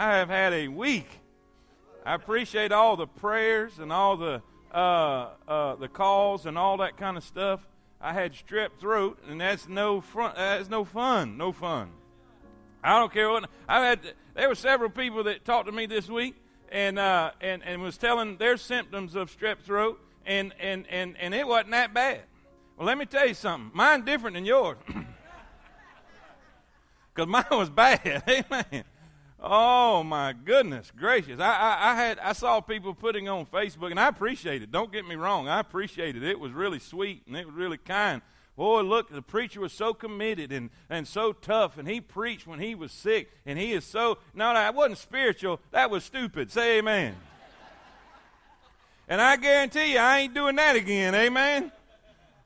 I have had a week. I appreciate all the prayers and all the uh, uh, the calls and all that kind of stuff. I had strep throat, and that's no fun. That's no fun. No fun. I don't care what. I had. There were several people that talked to me this week, and uh, and and was telling their symptoms of strep throat, and and and and it wasn't that bad. Well, let me tell you something. Mine different than yours, because mine was bad. Amen. Oh my goodness gracious! I, I, I, had I saw people putting on Facebook, and I appreciate it. Don't get me wrong, I appreciate it. It was really sweet and it was really kind. Boy, look, the preacher was so committed and, and so tough, and he preached when he was sick, and he is so no, that wasn't spiritual. That was stupid. Say amen. and I guarantee you, I ain't doing that again. Amen.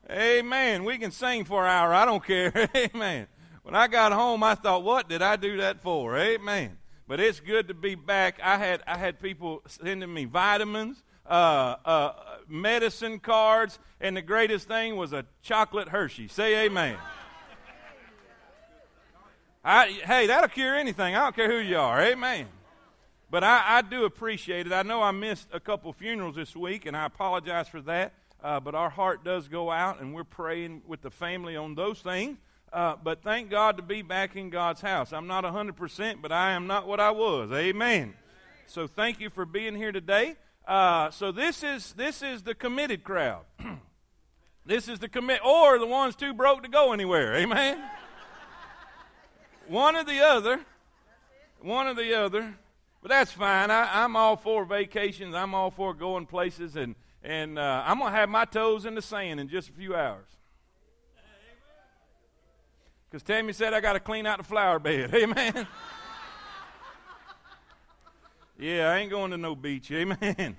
Amen. We can sing for an hour. I don't care. amen. When I got home, I thought, what did I do that for? Amen. But it's good to be back. I had I had people sending me vitamins, uh, uh, medicine cards, and the greatest thing was a chocolate Hershey. Say amen. I, hey, that'll cure anything. I don't care who you are. Amen. But I, I do appreciate it. I know I missed a couple funerals this week, and I apologize for that. Uh, but our heart does go out, and we're praying with the family on those things. Uh, but thank God to be back in God's house. I'm not 100%, but I am not what I was. Amen. So thank you for being here today. Uh, so this is this is the committed crowd. this is the commit, or the ones too broke to go anywhere. Amen. one or the other. One or the other. But that's fine. I, am all for vacations. I'm all for going places, and and uh, I'm gonna have my toes in the sand in just a few hours. Because Tammy said I got to clean out the flower bed. Amen. yeah, I ain't going to no beach. Amen.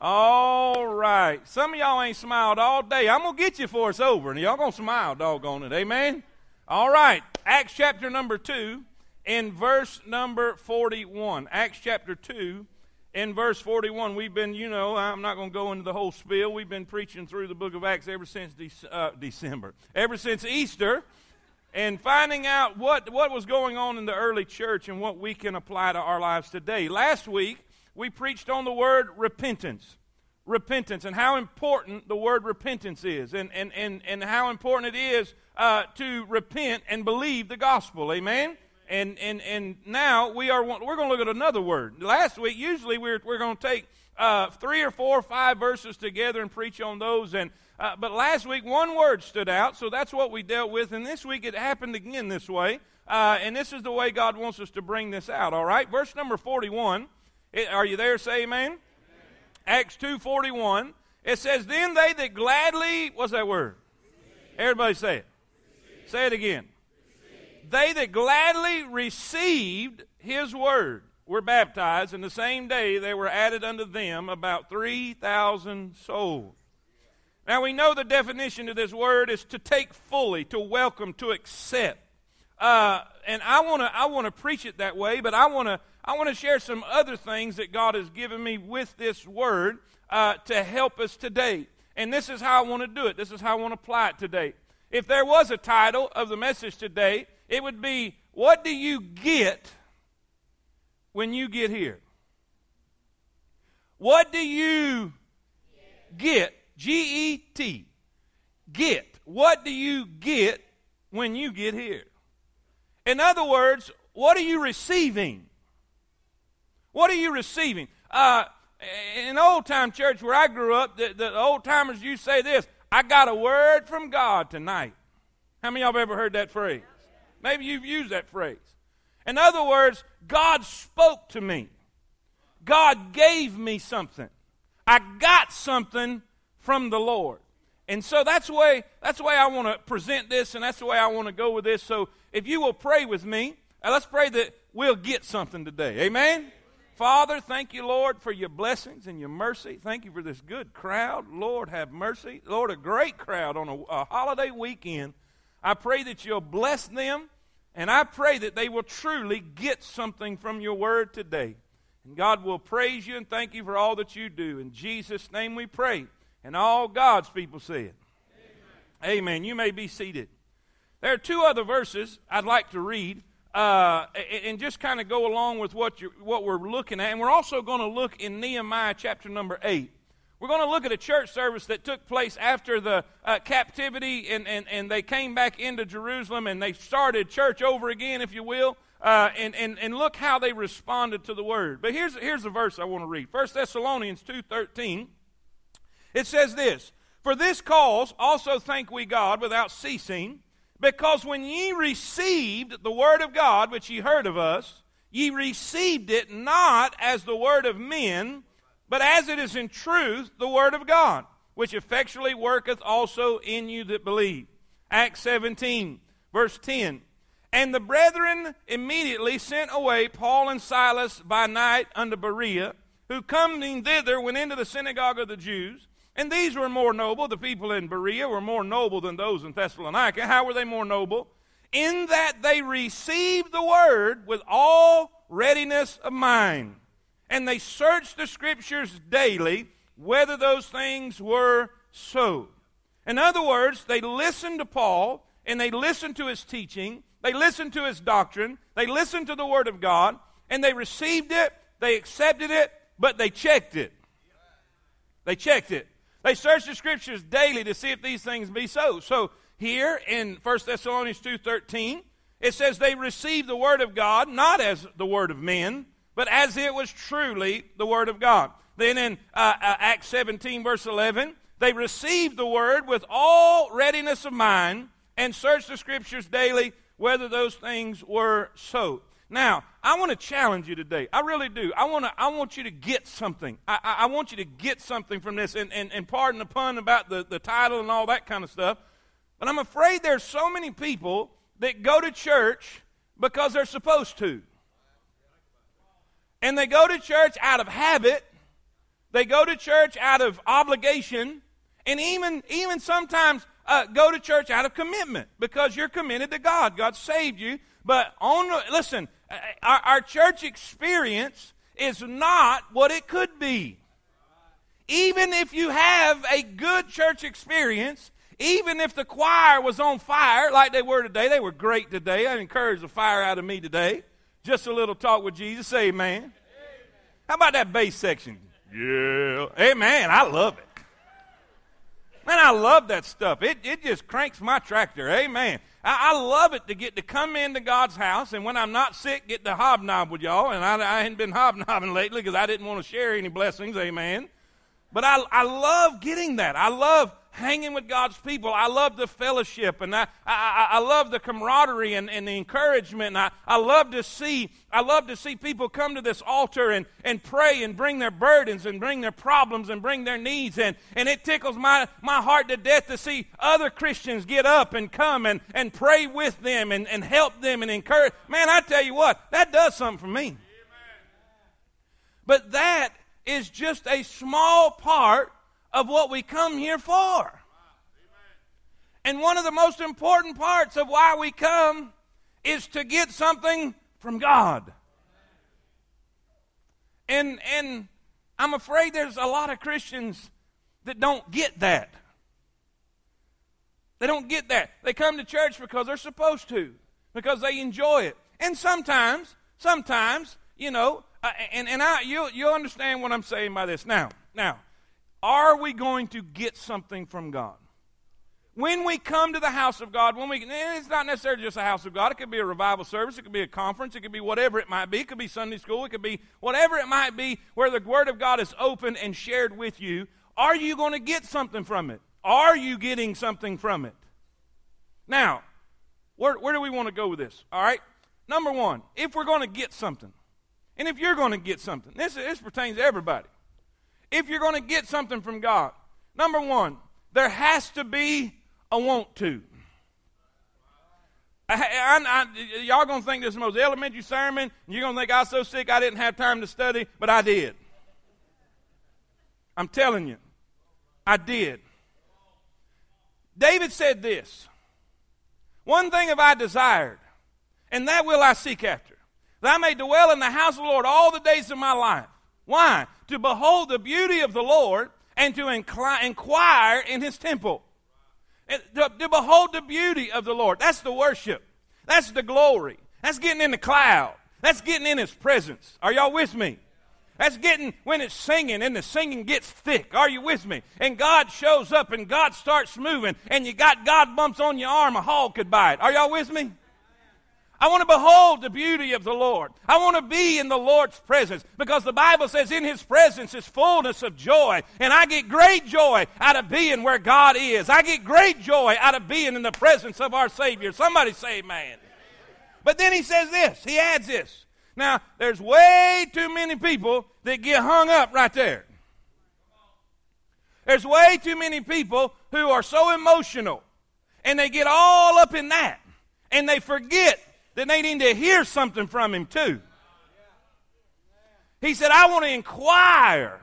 All right. Some of y'all ain't smiled all day. I'm going to get you before it's over, and y'all going to smile, doggone it. Amen. All right. Acts chapter number 2 in verse number 41. Acts chapter 2 in verse 41. We've been, you know, I'm not going to go into the whole spiel. We've been preaching through the book of Acts ever since De- uh, December, ever since Easter and finding out what, what was going on in the early church and what we can apply to our lives today. Last week, we preached on the word repentance. Repentance and how important the word repentance is, and, and, and, and how important it is uh, to repent and believe the gospel. Amen? And, and, and now we are, we're going to look at another word. Last week, usually we're, we're going to take uh, three or four or five verses together and preach on those. And uh, but last week, one word stood out, so that's what we dealt with. And this week, it happened again this way. Uh, and this is the way God wants us to bring this out, all right? Verse number 41. It, are you there? Say amen. amen. Acts 2.41. It says, Then they that gladly, what's that word? Everybody say it. Say it again. They that gladly received his word were baptized, and the same day there were added unto them about 3,000 souls. Now we know the definition of this word is to take fully, to welcome, to accept. Uh, and I want to I want to preach it that way, but I want to I want to share some other things that God has given me with this word uh, to help us today. And this is how I want to do it. This is how I want to apply it today. If there was a title of the message today, it would be "What do you get when you get here?" What do you get G E T. Get. What do you get when you get here? In other words, what are you receiving? What are you receiving? Uh, in old time church where I grew up, the, the old timers used to say this I got a word from God tonight. How many of y'all have ever heard that phrase? Maybe you've used that phrase. In other words, God spoke to me. God gave me something. I got something from the Lord. And so that's the way that's the way I want to present this, and that's the way I want to go with this. So if you will pray with me, uh, let's pray that we'll get something today. Amen. Father, thank you, Lord, for your blessings and your mercy. Thank you for this good crowd. Lord, have mercy. Lord, a great crowd on a, a holiday weekend. I pray that you'll bless them, and I pray that they will truly get something from your word today. And God will praise you and thank you for all that you do. In Jesus' name we pray. And all God's people said, Amen. Amen. You may be seated. There are two other verses I'd like to read uh, and just kind of go along with what, you what we're looking at. And we're also going to look in Nehemiah chapter number 8. We're going to look at a church service that took place after the uh, captivity, and, and, and they came back into Jerusalem and they started church over again, if you will. Uh, and, and, and look how they responded to the word. But here's, here's the verse I want to read 1 Thessalonians 2.13. It says this For this cause also thank we God without ceasing because when ye received the word of God, which ye heard of us, ye received it not as the word of men, but as it is in truth the word of God, which effectually worketh also in you that believe. Acts 17, verse 10. And the brethren immediately sent away Paul and Silas by night unto Berea, who coming thither went into the synagogue of the Jews and these were more noble. The people in Berea were more noble than those in Thessalonica. How were they more noble? In that they received the word with all readiness of mind. And they searched the scriptures daily whether those things were so. In other words, they listened to Paul and they listened to his teaching, they listened to his doctrine, they listened to the word of God, and they received it, they accepted it, but they checked it. They checked it. They searched the scriptures daily to see if these things be so. So here in 1 Thessalonians 2.13, it says they received the word of God not as the word of men, but as it was truly the word of God. Then in uh, uh, Acts 17, verse 11, they received the word with all readiness of mind and searched the scriptures daily whether those things were so. Now, I want to challenge you today. I really do. I want to. I want you to get something. I, I, I, want you to get something from this. And, and, and pardon the pun about the, the title and all that kind of stuff. But I'm afraid there's so many people that go to church because they're supposed to. And they go to church out of habit. They go to church out of obligation. And even, even sometimes uh, go to church out of commitment because you're committed to God. God saved you. But on, listen, our, our church experience is not what it could be. Even if you have a good church experience, even if the choir was on fire like they were today, they were great today. I encourage the fire out of me today. Just a little talk with Jesus. Say amen. amen. How about that bass section? Yeah. Amen. I love it. Man, I love that stuff. It, it just cranks my tractor. Amen. I, I, love it to get to come into God's house, and when I'm not sick, get to hobnob with y'all. And I, I hadn't been hobnobbing lately because I didn't want to share any blessings. Amen. But I, I love getting that. I love hanging with God's people. I love the fellowship and I, I, I love the camaraderie and, and the encouragement. And I, I love to see I love to see people come to this altar and, and pray and bring their burdens and bring their problems and bring their needs. And, and it tickles my, my heart to death to see other Christians get up and come and, and pray with them and, and help them and encourage. Man, I tell you what, that does something for me. But that is just a small part of what we come here for. And one of the most important parts of why we come is to get something from God. And and I'm afraid there's a lot of Christians that don't get that. They don't get that. They come to church because they're supposed to, because they enjoy it. And sometimes, sometimes, you know, uh, and, and I, you, you'll understand what I'm saying by this. Now, now, are we going to get something from God? When we come to the house of God, when we eh, it's not necessarily just a house of God. It could be a revival service. It could be a conference. It could be whatever it might be. It could be Sunday school. It could be whatever it might be where the Word of God is open and shared with you. Are you going to get something from it? Are you getting something from it? Now, where, where do we want to go with this? All right. Number one, if we're going to get something, and if you're going to get something, this, this pertains to everybody if you're going to get something from God, number one, there has to be a want to. I, I, I, y'all gonna think this is the most elementary sermon, you're gonna think I was so sick I didn't have time to study, but I did. I'm telling you, I did. David said this One thing have I desired, and that will I seek after, that I may dwell in the house of the Lord all the days of my life. Why? To behold the beauty of the Lord and to inquire in his temple. To, to behold the beauty of the Lord. That's the worship. That's the glory. That's getting in the cloud. That's getting in His presence. Are y'all with me? That's getting when it's singing and the singing gets thick. Are you with me? And God shows up and God starts moving and you got God bumps on your arm, a hog could bite. Are y'all with me? I want to behold the beauty of the Lord. I want to be in the Lord's presence because the Bible says in His presence is fullness of joy. And I get great joy out of being where God is. I get great joy out of being in the presence of our Savior. Somebody say amen. But then He says this, He adds this. Now, there's way too many people that get hung up right there. There's way too many people who are so emotional and they get all up in that and they forget that they need to hear something from him too. He said, I want to inquire.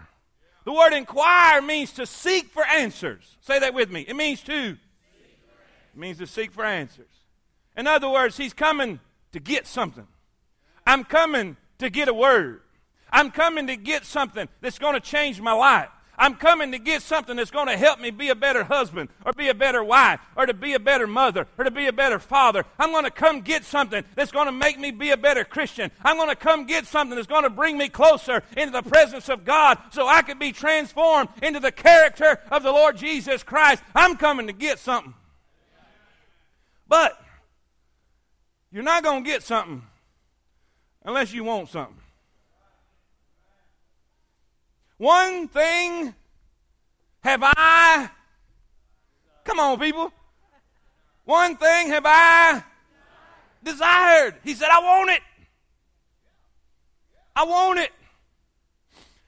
The word inquire means to seek for answers. Say that with me. It means to. It means to seek for answers. In other words, he's coming to get something. I'm coming to get a word. I'm coming to get something that's going to change my life. I'm coming to get something that's going to help me be a better husband or be a better wife or to be a better mother or to be a better father. I'm going to come get something that's going to make me be a better Christian. I'm going to come get something that's going to bring me closer into the presence of God so I can be transformed into the character of the Lord Jesus Christ. I'm coming to get something. But you're not going to get something unless you want something. One thing have I, come on, people. One thing have I desired. He said, I want it. I want it.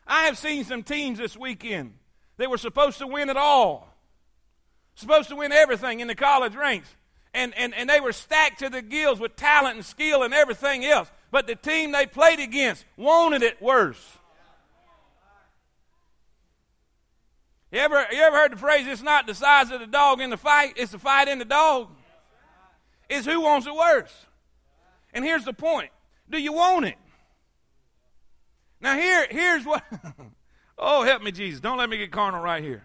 I have seen some teams this weekend that were supposed to win it all, supposed to win everything in the college ranks. And, and, and they were stacked to the gills with talent and skill and everything else. But the team they played against wanted it worse. You ever, you ever heard the phrase, it's not the size of the dog in the fight, it's the fight in the dog? It's who wants it worse. And here's the point do you want it? Now, here, here's what. oh, help me, Jesus. Don't let me get carnal right here.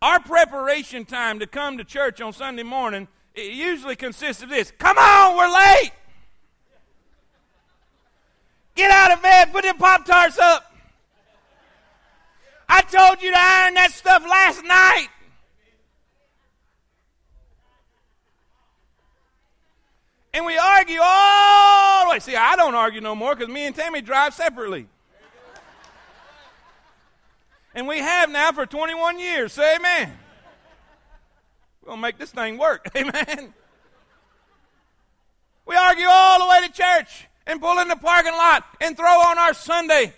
Our preparation time to come to church on Sunday morning it usually consists of this Come on, we're late. Get out of bed, put them Pop Tarts up. I told you to iron that stuff last night. And we argue all the way. See, I don't argue no more because me and Tammy drive separately. And we have now for 21 years. Say amen. We're going to make this thing work. Amen. We argue all the way to church and pull in the parking lot and throw on our Sunday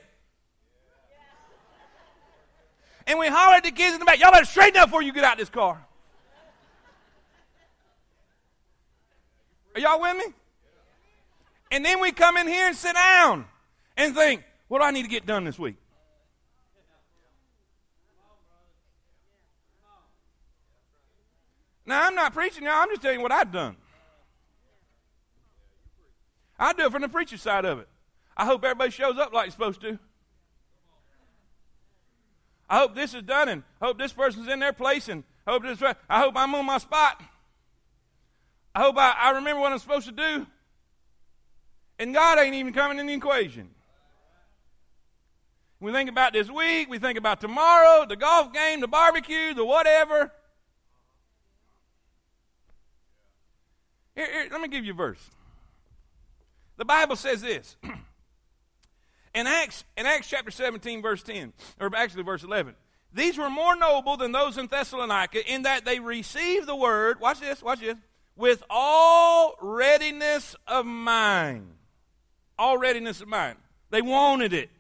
and we holler at the kids in the back, y'all better straighten up before you get out this car. Are y'all with me? And then we come in here and sit down and think, what do I need to get done this week? Now, I'm not preaching y'all, I'm just telling you what I've done. I do it from the preacher side of it. I hope everybody shows up like it's supposed to. I hope this is done and hope this person's in their place and hope this I hope I'm on my spot. I hope I, I remember what I'm supposed to do. And God ain't even coming in the equation. We think about this week, we think about tomorrow, the golf game, the barbecue, the whatever. Here, here, let me give you a verse. The Bible says this. In Acts, in Acts chapter 17, verse 10, or actually verse 11, these were more noble than those in Thessalonica in that they received the word, watch this, watch this, with all readiness of mind. All readiness of mind. They wanted it.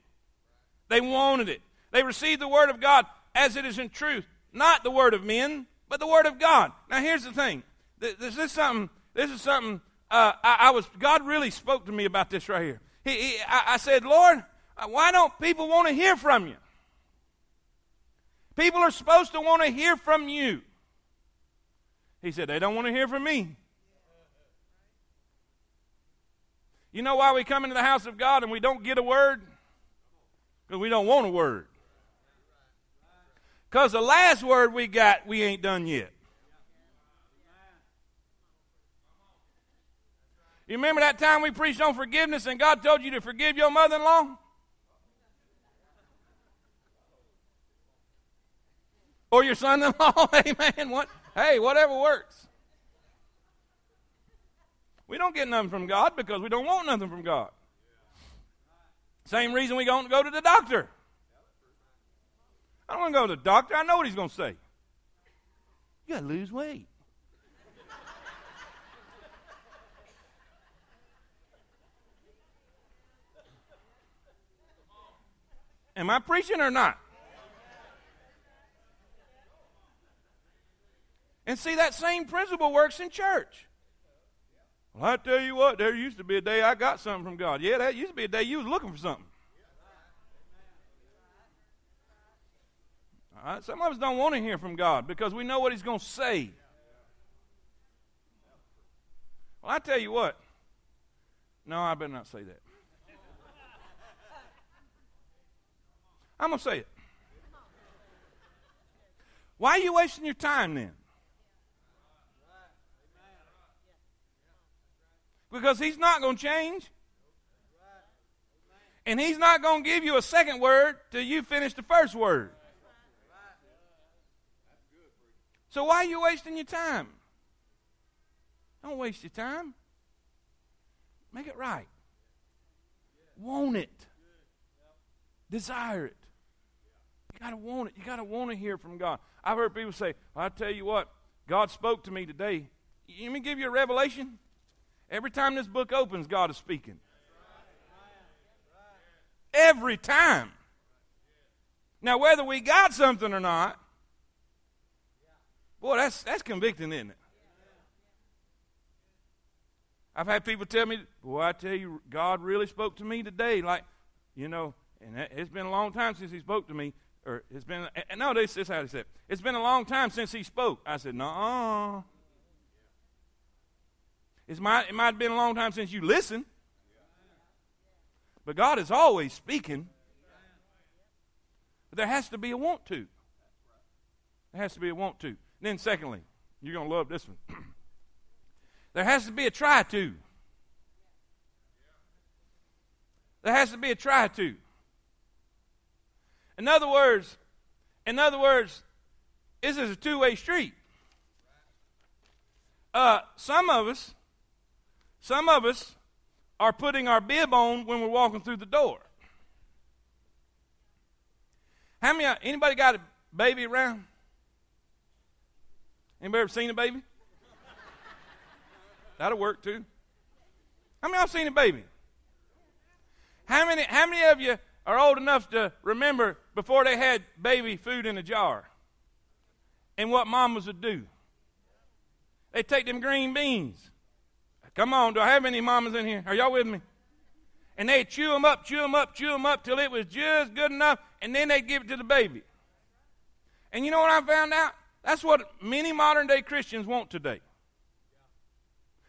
They wanted it. They received the word of God as it is in truth, not the word of men, but the word of God. Now, here's the thing. This is something. This is something. Uh, I, I was. God really spoke to me about this right here. He, he, I, I said, Lord, why don't people want to hear from you? People are supposed to want to hear from you. He said, they don't want to hear from me. You know why we come into the house of God and we don't get a word? Because we don't want a word. Because the last word we got, we ain't done yet. You remember that time we preached on forgiveness and God told you to forgive your mother in law? Or your son in law? Amen. What? Hey, whatever works. We don't get nothing from God because we don't want nothing from God. Same reason we don't go to the doctor. I don't want to go to the doctor. I know what he's going to say. You got to lose weight. Am I preaching or not? And see, that same principle works in church. Well, I tell you what, there used to be a day I got something from God. Yeah, that used to be a day you was looking for something. All right, some of us don't want to hear from God because we know what He's going to say. Well, I tell you what. No, I better not say that. I'm going to say it. Why are you wasting your time then? Because he's not going to change. And he's not going to give you a second word till you finish the first word. So why are you wasting your time? Don't waste your time. Make it right. Want it. Desire it. You got to want it. You got to want to hear from God. I've heard people say, I tell you what, God spoke to me today. Let me give you a revelation. Every time this book opens, God is speaking. Every time. Now, whether we got something or not, boy, that's, that's convicting, isn't it? I've had people tell me, boy, I tell you, God really spoke to me today. Like, you know, and it's been a long time since He spoke to me. Or it's been, no, this is how they said it. It's been a long time since He spoke. I said, no. It might, it might have been a long time since you listened. But God is always speaking. But there has to be a want to. There has to be a want to. And then, secondly, you're going to love this one. there has to be a try to. There has to be a try to. In other words, in other words, this is a two-way street. Uh, some of us some of us are putting our bib on when we're walking through the door. How many anybody got a baby around? Anybody ever seen a baby? That'll work too. How many of y'all seen a baby? How many how many of you are old enough to remember before they had baby food in a jar? And what mamas would do? They take them green beans Come on, do I have any mamas in here? Are y'all with me? And they'd chew them up, chew them up, chew them up till it was just good enough, and then they'd give it to the baby. And you know what I found out? That's what many modern day Christians want today.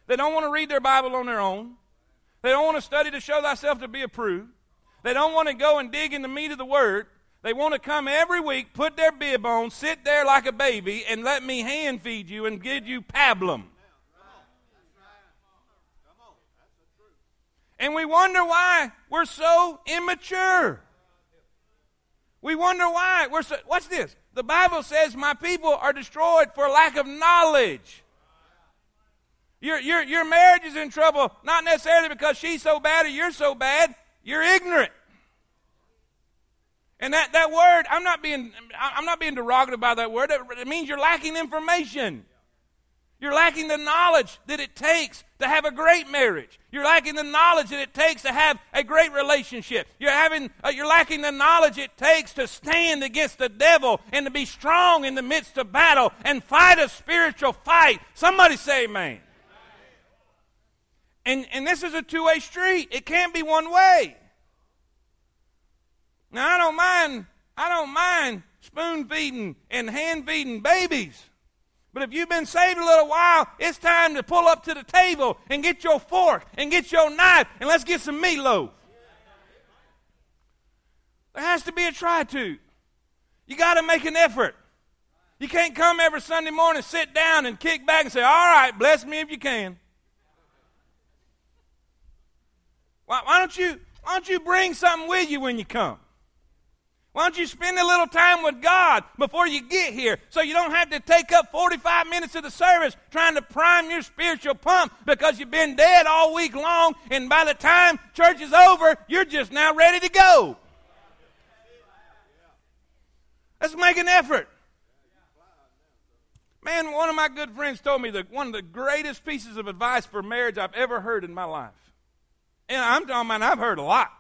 They don't want to read their Bible on their own. They don't want to study to show thyself to be approved. They don't want to go and dig in the meat of the Word. They want to come every week, put their bib on, sit there like a baby, and let me hand feed you and give you pablum. And we wonder why we're so immature. We wonder why. We're so, what's this? The Bible says, My people are destroyed for lack of knowledge. Your, your, your marriage is in trouble, not necessarily because she's so bad or you're so bad. You're ignorant. And that, that word, I'm not being I'm not being derogative by that word. It means you're lacking information. You're lacking the knowledge that it takes to have a great marriage. You're lacking the knowledge that it takes to have a great relationship. You're, having, uh, you're lacking the knowledge it takes to stand against the devil and to be strong in the midst of battle and fight a spiritual fight. Somebody say amen. And, and this is a two way street, it can't be one way. Now, I don't mind, I don't mind spoon feeding and hand feeding babies. But if you've been saved a little while, it's time to pull up to the table and get your fork and get your knife and let's get some meatloaf. There has to be a try to. You got to make an effort. You can't come every Sunday morning, sit down, and kick back and say, All right, bless me if you can. Why, why, don't you, why don't you bring something with you when you come? Why don't you spend a little time with God before you get here so you don't have to take up 45 minutes of the service trying to prime your spiritual pump because you've been dead all week long and by the time church is over, you're just now ready to go. Let's make an effort. Man, one of my good friends told me that one of the greatest pieces of advice for marriage I've ever heard in my life. And I'm talking about, I've heard a lot.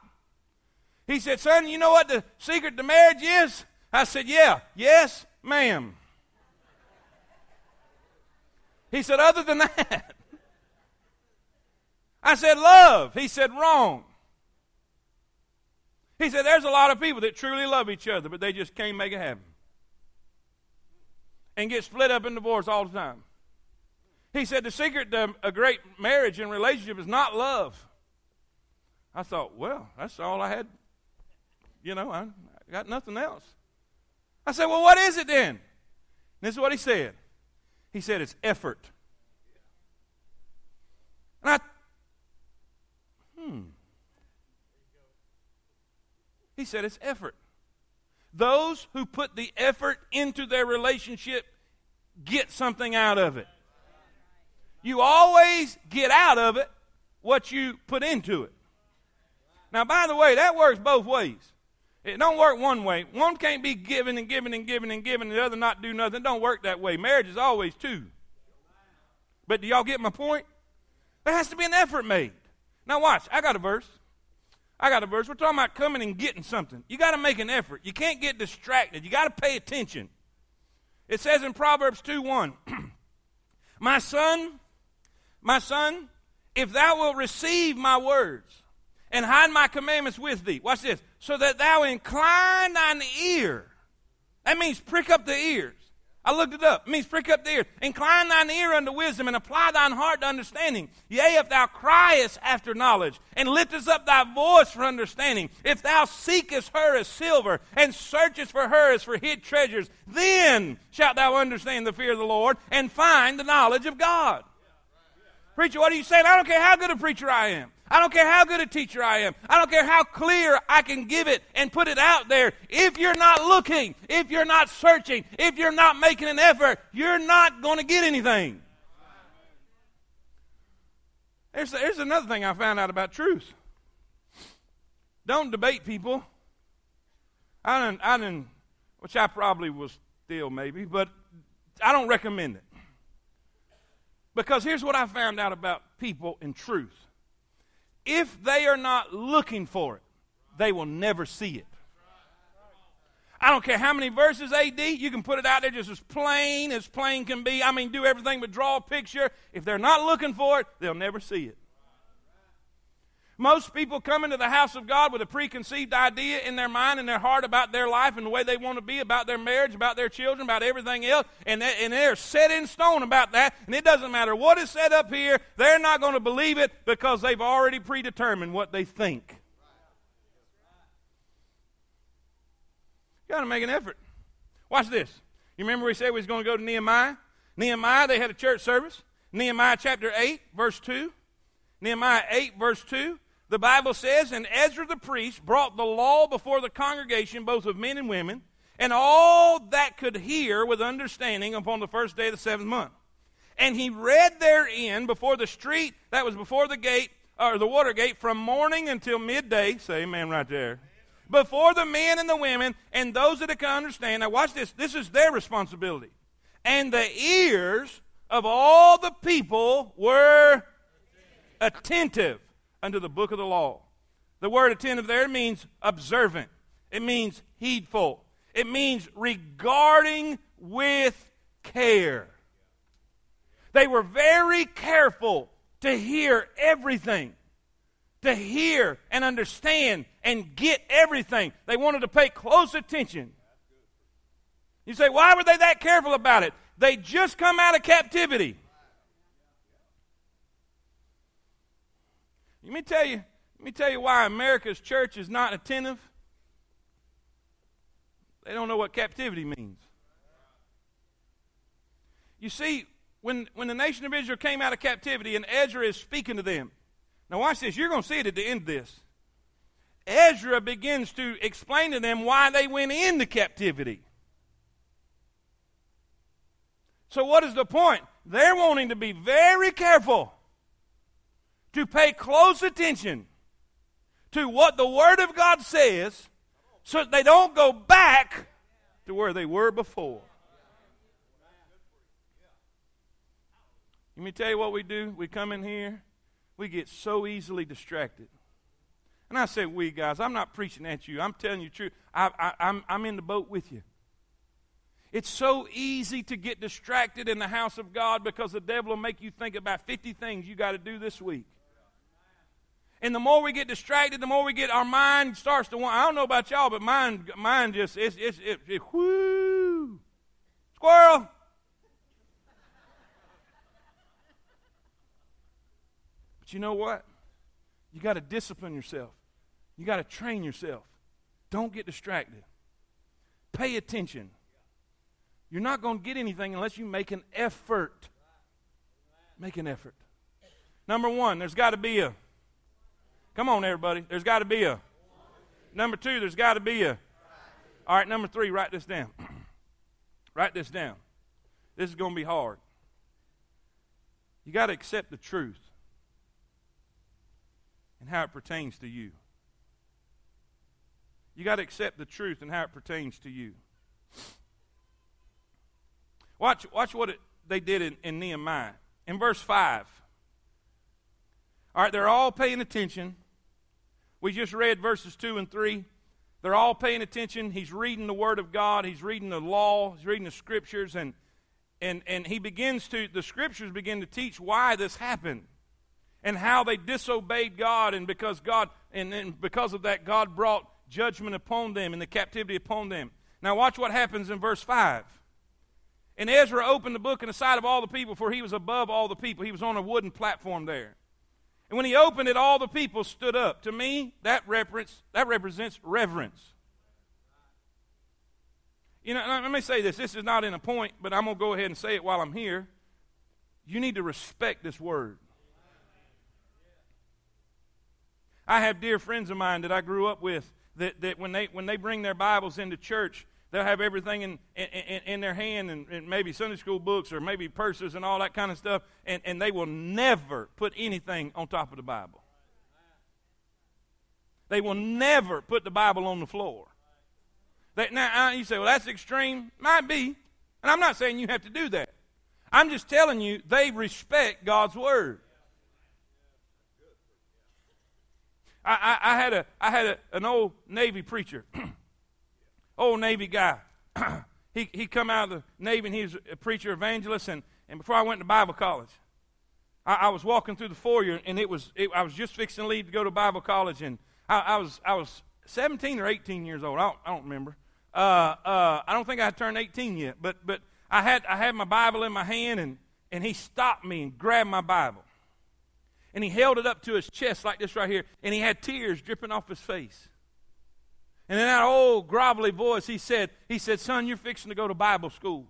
He said, Son, you know what the secret to marriage is? I said, Yeah, yes, ma'am. He said, Other than that, I said, Love. He said, Wrong. He said, There's a lot of people that truly love each other, but they just can't make it happen and get split up and divorced all the time. He said the secret to a great marriage and relationship is not love. I thought, well, that's all I had. You know, I, I got nothing else. I said, well, what is it then? And this is what he said. He said it's effort. And I, hmm. He said it's effort. Those who put the effort into their relationship get something out of it. You always get out of it what you put into it. Now, by the way, that works both ways. It don't work one way. One can't be giving and giving and giving and giving, and the other not do nothing. It don't work that way. Marriage is always two. But do y'all get my point? There has to be an effort made. Now watch, I got a verse. I got a verse. We're talking about coming and getting something. You got to make an effort. You can't get distracted. You got to pay attention. It says in Proverbs 2 1, My son, my son, if thou wilt receive my words and hide my commandments with thee, watch this, so that thou incline thine ear. That means prick up the ears. I looked it up. It means prick up the ear. Incline thine ear unto wisdom and apply thine heart to understanding. Yea, if thou criest after knowledge and liftest up thy voice for understanding, if thou seekest her as silver and searchest for her as for hid treasures, then shalt thou understand the fear of the Lord and find the knowledge of God. Preacher, what are you saying? I don't care how good a preacher I am. I don't care how good a teacher I am. I don't care how clear I can give it and put it out there. If you're not looking, if you're not searching, if you're not making an effort, you're not going to get anything. There's, there's another thing I found out about truth. Don't debate people. I didn't, I didn't, which I probably was still maybe, but I don't recommend it. Because here's what I found out about people in truth if they are not looking for it, they will never see it. I don't care how many verses AD, you can put it out there just as plain as plain can be. I mean, do everything but draw a picture. If they're not looking for it, they'll never see it. Most people come into the house of God with a preconceived idea in their mind and their heart about their life and the way they want to be, about their marriage, about their children, about everything else, and, they, and they're set in stone about that. And it doesn't matter what is said up here, they're not going to believe it because they've already predetermined what they think. You got to make an effort. Watch this. You remember we said we was going to go to Nehemiah? Nehemiah, they had a church service. Nehemiah chapter 8, verse 2. Nehemiah 8, verse 2 the Bible says, And Ezra the priest brought the law before the congregation, both of men and women, and all that could hear with understanding upon the first day of the seventh month. And he read therein before the street that was before the gate, or the water gate, from morning until midday. Say amen right there. Before the men and the women, and those that can understand. Now, watch this. This is their responsibility. And the ears of all the people were attentive unto the book of the law. The word attentive there means observant, it means heedful, it means regarding with care. They were very careful to hear everything, to hear and understand and get everything. They wanted to pay close attention. You say, why were they that careful about it? They just come out of captivity. Let me tell you, let me tell you why America's church is not attentive. They don't know what captivity means. You see, when, when the nation of Israel came out of captivity and Ezra is speaking to them, Now, watch this. You're going to see it at the end of this. Ezra begins to explain to them why they went into captivity. So, what is the point? They're wanting to be very careful to pay close attention to what the Word of God says so that they don't go back to where they were before. Let me tell you what we do. We come in here, we get so easily distracted. And I say, we guys, I'm not preaching at you. I'm telling you the truth. I, I, I'm, I'm in the boat with you. It's so easy to get distracted in the house of God because the devil will make you think about 50 things you got to do this week. And the more we get distracted, the more we get our mind starts to want. I don't know about y'all, but mine, mine just it's it's it, it whoo squirrel. But you know what? You got to discipline yourself. You got to train yourself. Don't get distracted. Pay attention. You're not going to get anything unless you make an effort. Make an effort. Number one, there's got to be a. Come on, everybody. There's got to be a. Number two, there's got to be a. All right, number three, write this down. write this down. This is going to be hard. You got to accept the truth and how it pertains to you. You got to accept the truth and how it pertains to you. Watch, watch what it, they did in, in Nehemiah. In verse 5. All right, they're all paying attention. We just read verses 2 and 3. They're all paying attention. He's reading the Word of God, he's reading the law, he's reading the Scriptures, and, and, and he begins to, the Scriptures begin to teach why this happened and how they disobeyed God, and because God, and, and because of that, God brought judgment upon them and the captivity upon them. Now, watch what happens in verse 5. And Ezra opened the book in the sight of all the people, for he was above all the people. He was on a wooden platform there. And when he opened it, all the people stood up. To me, that, reference, that represents reverence. You know, let me say this. This is not in a point, but I'm going to go ahead and say it while I'm here. You need to respect this word. I have dear friends of mine that I grew up with that, that when, they, when they bring their Bibles into church, they'll have everything in, in, in their hand and, and, maybe Sunday school books or maybe purses and all that kind of stuff, and, and they will never put anything on top of the Bible. They will never put the Bible on the floor. They, now, you say, well, that's extreme. Might be. And I'm not saying you have to do that. I'm just telling you, they respect God's Word. I, I, I had, a, I had a, an old Navy preacher old Navy guy. he he come out of the Navy and he was a preacher evangelist. And, and before I went to Bible college, I, I was walking through the foyer and it was it, I was just fixing to leave to go to Bible college and I, I was I was 17 or 18 years old. I don't, I don't remember. Uh, uh, I don't think I had turned 18 yet, but but I had I had my Bible in my hand and and he stopped me and grabbed my Bible. And he held it up to his chest like this right here, and he had tears dripping off his face. And in that old grovelly voice, he said, he said, son, you're fixing to go to Bible school.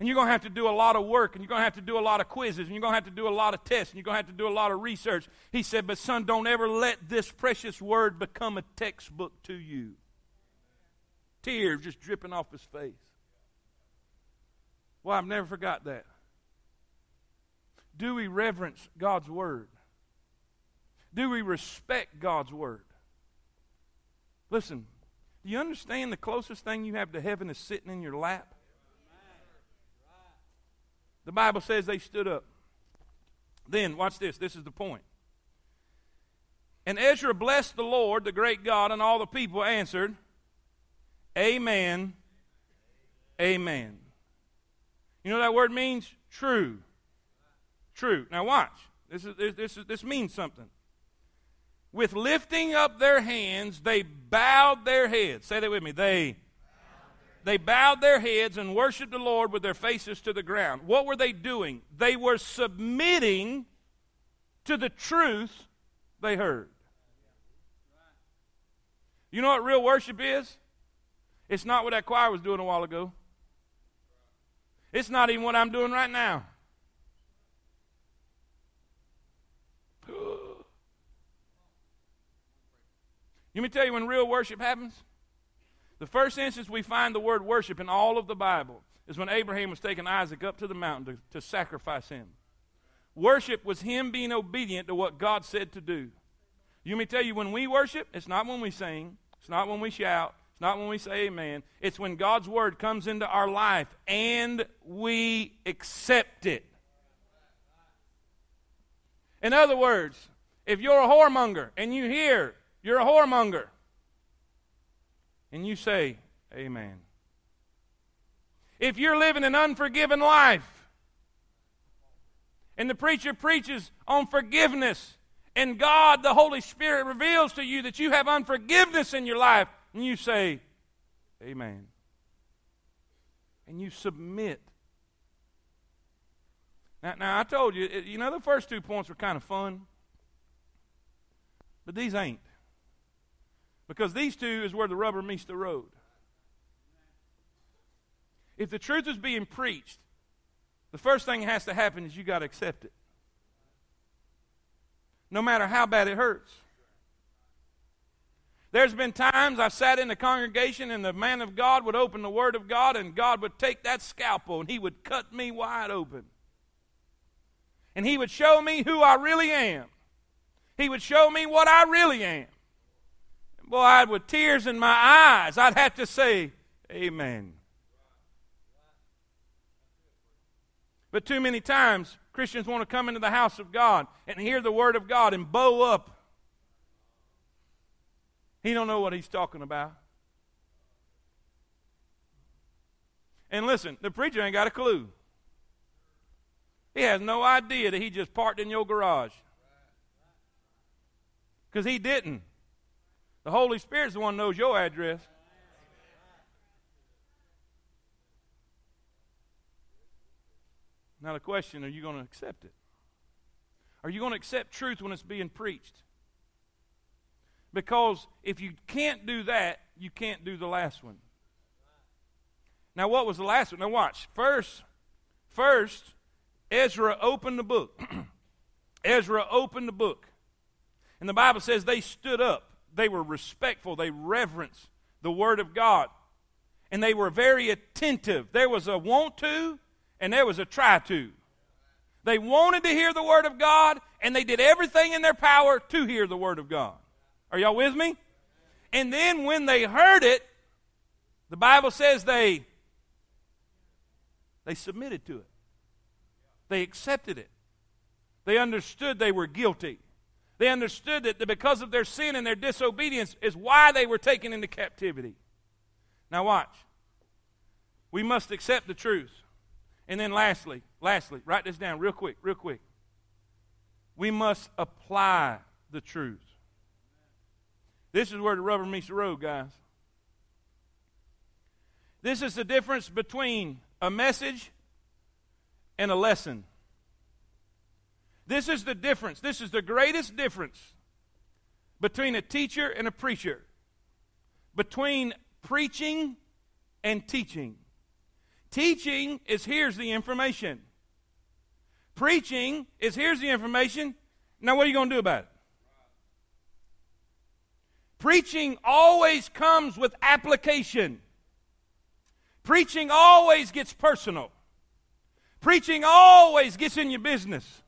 And you're going to have to do a lot of work, and you're going to have to do a lot of quizzes, and you're going to have to do a lot of tests, and you're going to have to do a lot of research. He said, But son, don't ever let this precious word become a textbook to you. Tears just dripping off his face. Well, I've never forgot that. Do we reverence God's word? Do we respect God's word? Listen, do you understand the closest thing you have to heaven is sitting in your lap? The Bible says they stood up. Then, watch this. This is the point. And Ezra blessed the Lord, the great God, and all the people answered, Amen, Amen. You know that word means? True. True. Now watch. This, is, this, is, this means something with lifting up their hands, they bowed their heads. Say that with me. They they bowed their heads and worshiped the Lord with their faces to the ground. What were they doing? They were submitting to the truth they heard. You know what real worship is? It's not what that choir was doing a while ago. It's not even what I'm doing right now. Let me tell you when real worship happens. The first instance we find the word worship in all of the Bible is when Abraham was taking Isaac up to the mountain to, to sacrifice him. Worship was him being obedient to what God said to do. You may tell you when we worship, it's not when we sing, it's not when we shout, it's not when we say amen. It's when God's word comes into our life and we accept it. In other words, if you're a whoremonger and you hear you're a whoremonger and you say amen. If you're living an unforgiven life and the preacher preaches on forgiveness, and God, the Holy Spirit, reveals to you that you have unforgiveness in your life, and you say, Amen. And you submit. Now, now I told you, you know, the first two points were kind of fun, but these ain't. Because these two is where the rubber meets the road. If the truth is being preached, the first thing that has to happen is you got to accept it. No matter how bad it hurts. There's been times I've sat in the congregation and the man of God would open the Word of God and God would take that scalpel and he would cut me wide open. And he would show me who I really am. He would show me what I really am. Boy, I'd with tears in my eyes, I'd have to say, Amen. But too many times, Christians want to come into the house of God and hear the word of God and bow up. He don't know what he's talking about. And listen, the preacher ain't got a clue. He has no idea that he just parked in your garage. Because he didn't. The Holy Spirit's the one who knows your address. Now, the question are you going to accept it? Are you going to accept truth when it's being preached? Because if you can't do that, you can't do the last one. Now, what was the last one? Now, watch. First, first, Ezra opened the book. Ezra opened the book. And the Bible says they stood up. They were respectful. They reverenced the Word of God. And they were very attentive. There was a want to and there was a try to. They wanted to hear the Word of God, and they did everything in their power to hear the Word of God. Are y'all with me? And then when they heard it, the Bible says they they submitted to it. They accepted it. They understood they were guilty. They understood that because of their sin and their disobedience is why they were taken into captivity. Now watch. We must accept the truth. And then lastly, lastly, write this down real quick, real quick. We must apply the truth. This is where the rubber meets the road, guys. This is the difference between a message and a lesson. This is the difference. This is the greatest difference between a teacher and a preacher, between preaching and teaching. Teaching is here's the information. Preaching is here's the information. Now, what are you going to do about it? Preaching always comes with application. Preaching always gets personal. Preaching always gets in your business.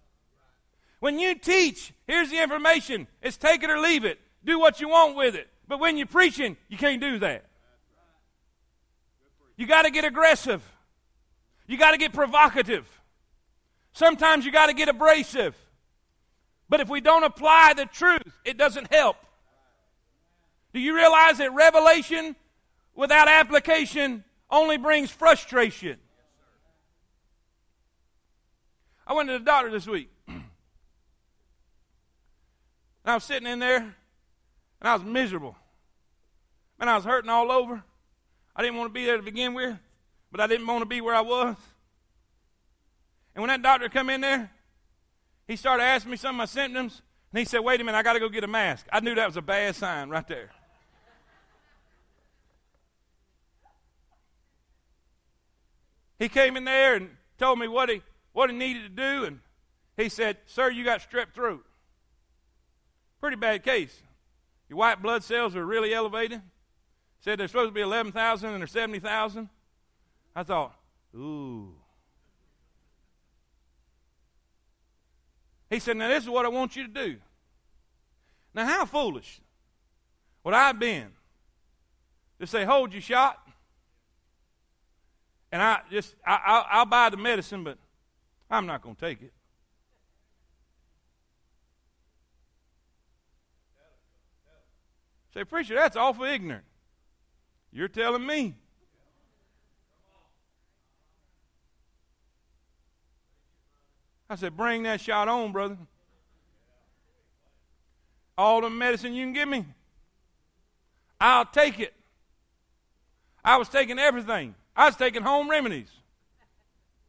When you teach, here's the information. It's take it or leave it. Do what you want with it. But when you're preaching, you can't do that. You got to get aggressive. You got to get provocative. Sometimes you got to get abrasive. But if we don't apply the truth, it doesn't help. Do you realize that revelation without application only brings frustration? I went to the doctor this week. and I was sitting in there and I was miserable. And I was hurting all over. I didn't want to be there to begin with but I didn't want to be where I was. And when that doctor come in there, he started asking me some of my symptoms, and he said, Wait a minute, I got to go get a mask. I knew that was a bad sign right there. He came in there and told me what he, what he needed to do, and he said, Sir, you got strep throat. Pretty bad case. Your white blood cells are really elevated. Said they're supposed to be 11,000 and they're 70,000. I thought, ooh. He said, Now, this is what I want you to do. Now, how foolish would I have been to say, Hold your shot, and I just, I, will buy the medicine, but I'm not going to take it. Say, preacher, that's awful ignorant. You're telling me. I said, bring that shot on, brother. All the medicine you can give me, I'll take it. I was taking everything. I was taking home remedies.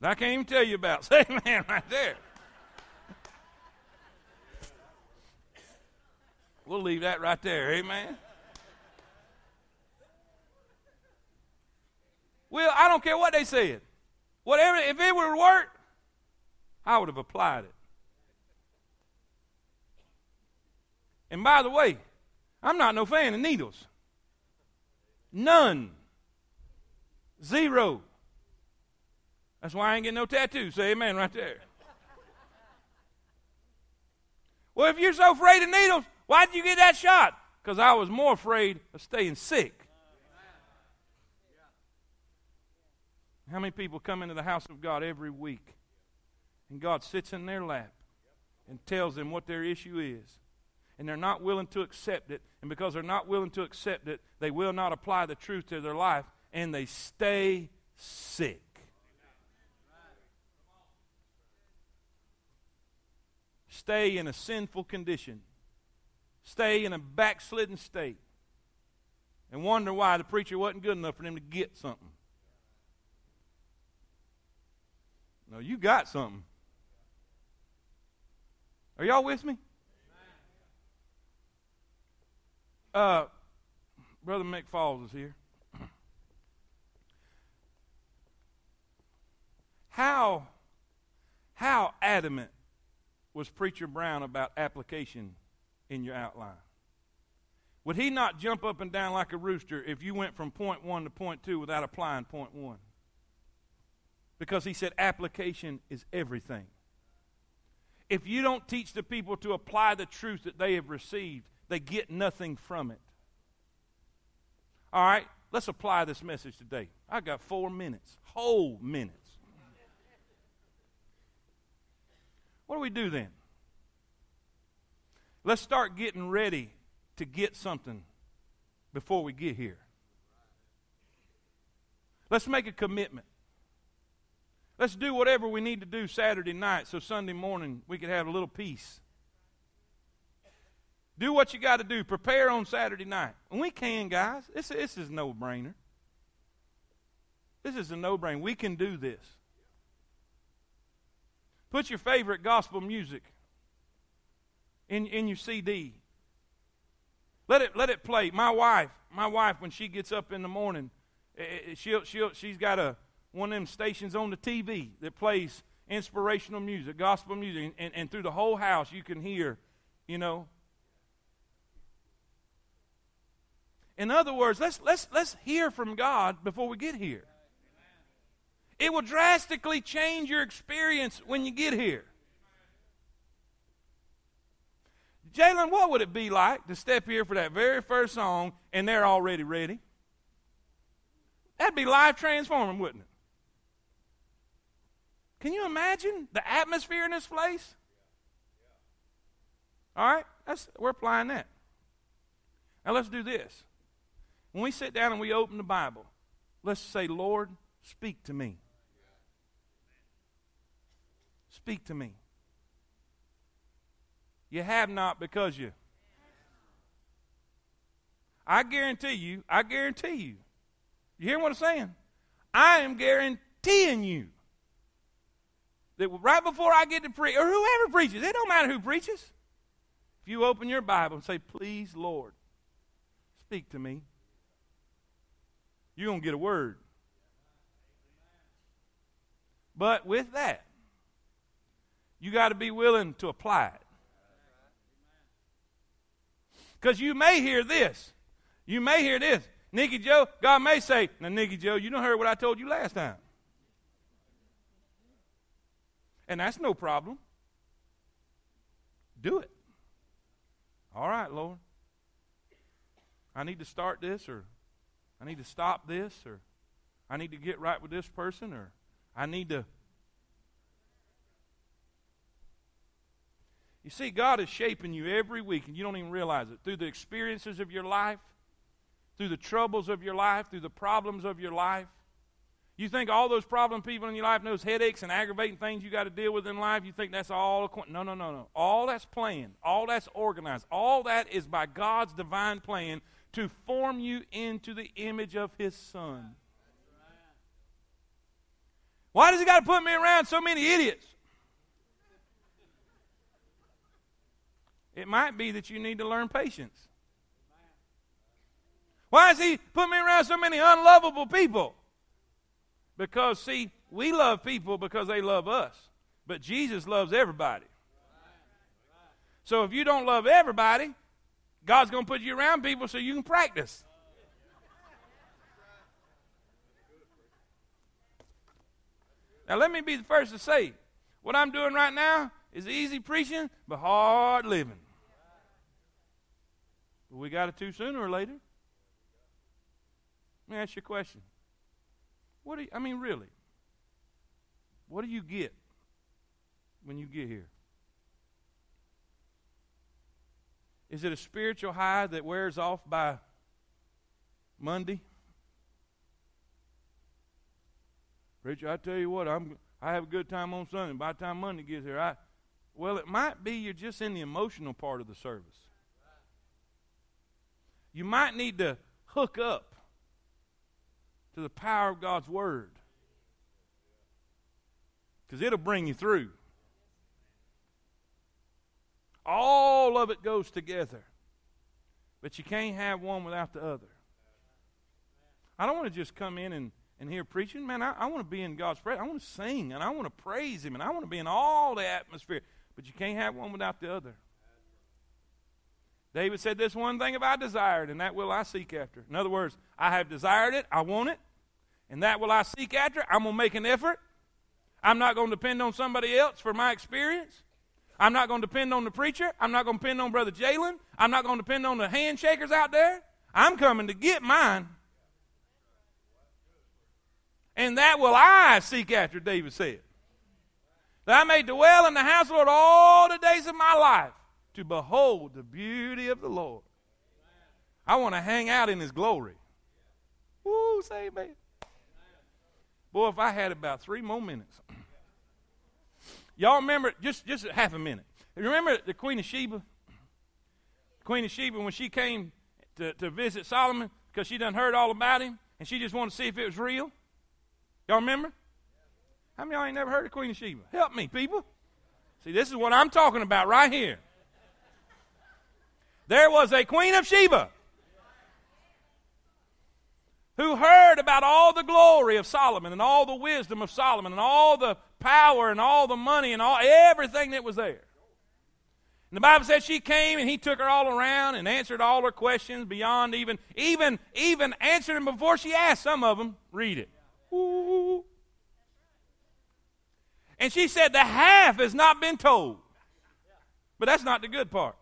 I can't even tell you about. Say, man, right there. We'll leave that right there. Amen. Well, I don't care what they said. Whatever, if it would work, I would have applied it. And by the way, I'm not no fan of needles. None. Zero. That's why I ain't getting no tattoos. Say amen right there. Well, if you're so afraid of needles, why did you get that shot? Because I was more afraid of staying sick. How many people come into the house of God every week and God sits in their lap and tells them what their issue is? And they're not willing to accept it. And because they're not willing to accept it, they will not apply the truth to their life and they stay sick. Stay in a sinful condition. Stay in a backslidden state. And wonder why the preacher wasn't good enough for them to get something. No, you got something. Are y'all with me? Uh, Brother McFalls is here. How, how adamant was Preacher Brown about application in your outline? Would he not jump up and down like a rooster if you went from point one to point two without applying point one? because he said application is everything. If you don't teach the people to apply the truth that they have received, they get nothing from it. All right, let's apply this message today. I got four minutes, whole minutes. What do we do then? Let's start getting ready to get something before we get here. Let's make a commitment. Let's do whatever we need to do Saturday night so Sunday morning we can have a little peace. Do what you got to do. Prepare on Saturday night. And we can, guys. This, this is no brainer. This is a no brainer. We can do this. Put your favorite gospel music in, in your CD. Let it, let it play. My wife, my wife, when she gets up in the morning, eh, eh, she'll, she'll, she's got a, one of them stations on the TV that plays inspirational music, gospel music, and, and through the whole house you can hear, you know. In other words, let's, let's, let's hear from God before we get here. It will drastically change your experience when you get here. Jalen, what would it be like to step here for that very first song and they're already ready? That'd be life transforming, wouldn't it? Can you imagine the atmosphere in this place? All right, that's, we're applying that. Now let's do this. When we sit down and we open the Bible, let's say, Lord, speak to me. Speak to me. You have not because you. I guarantee you, I guarantee you. You hear what I'm saying? I am guaranteeing you that right before I get to preach, or whoever preaches, it don't matter who preaches. If you open your Bible and say, Please, Lord, speak to me, you're going to get a word. But with that, you got to be willing to apply it. Because you may hear this. You may hear this. Nikki Joe, God may say, Now, Nikki Joe, you don't heard what I told you last time. And that's no problem. Do it. All right, Lord. I need to start this, or I need to stop this, or I need to get right with this person, or I need to. You see, God is shaping you every week, and you don't even realize it. Through the experiences of your life, through the troubles of your life, through the problems of your life. You think all those problem people in your life, those headaches and aggravating things you got to deal with in life, you think that's all. No, no, no, no. All that's planned, all that's organized, all that is by God's divine plan to form you into the image of His Son. Why does He got to put me around so many idiots? It might be that you need to learn patience. Why does He put me around so many unlovable people? Because, see, we love people because they love us, but Jesus loves everybody. So if you don't love everybody, God's going to put you around people so you can practice. Now, let me be the first to say what I'm doing right now is easy preaching, but hard living. We got it too sooner or later. Let me ask you a question. What do you, I mean, really? What do you get when you get here? Is it a spiritual high that wears off by Monday? Preacher, I tell you what, I'm I have a good time on Sunday. By the time Monday gets here, I well, it might be you're just in the emotional part of the service. You might need to hook up to the power of God's Word. Because it'll bring you through. All of it goes together. But you can't have one without the other. I don't want to just come in and, and hear preaching. Man, I, I want to be in God's presence. I want to sing and I want to praise Him and I want to be in all the atmosphere. But you can't have one without the other. David said, This one thing have I desired, and that will I seek after. In other words, I have desired it, I want it, and that will I seek after. I'm going to make an effort. I'm not going to depend on somebody else for my experience. I'm not going to depend on the preacher. I'm not going to depend on Brother Jalen. I'm not going to depend on the handshakers out there. I'm coming to get mine. And that will I seek after, David said. That I may dwell in the house of the Lord all the days of my life to behold the beauty of the Lord. I want to hang out in his glory. Woo, say amen. Boy, if I had about three more minutes. Y'all remember, just, just half a minute. Remember the Queen of Sheba? Queen of Sheba, when she came to, to visit Solomon, because she done heard all about him, and she just wanted to see if it was real? Y'all remember? How many of y'all ain't never heard of Queen of Sheba? Help me, people. See, this is what I'm talking about right here. There was a Queen of Sheba who heard about all the glory of Solomon and all the wisdom of Solomon and all the power and all the money and all everything that was there. And the Bible says she came and he took her all around and answered all her questions beyond even even even answered them before she asked some of them. Read it. Ooh. And she said the half has not been told. But that's not the good part.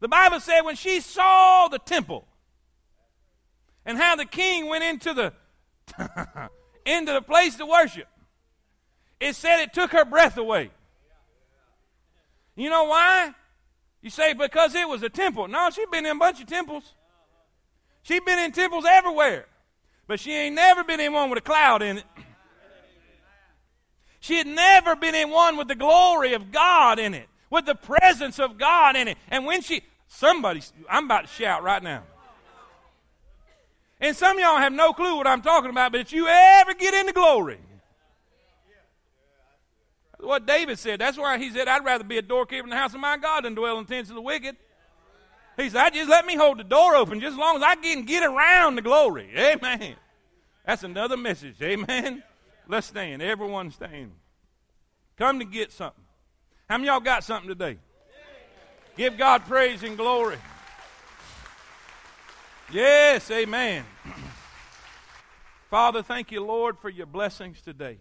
The Bible said when she saw the temple and how the king went into the into the place to worship. It said it took her breath away. You know why? You say because it was a temple. No, she'd been in a bunch of temples. She'd been in temples everywhere. But she ain't never been in one with a cloud in it. She had never been in one with the glory of God in it, with the presence of God in it. And when she, somebody, I'm about to shout right now. And some of y'all have no clue what I'm talking about, but if you ever get into glory, what David said. That's why he said, I'd rather be a doorkeeper in the house of my God than dwell in the tents of the wicked. He said, I just let me hold the door open just as long as I can get around the glory. Amen. That's another message. Amen. Let's stand. Everyone stand. Come to get something. How many y'all got something today? Give God praise and glory. Yes, amen. Father, thank you, Lord, for your blessings today.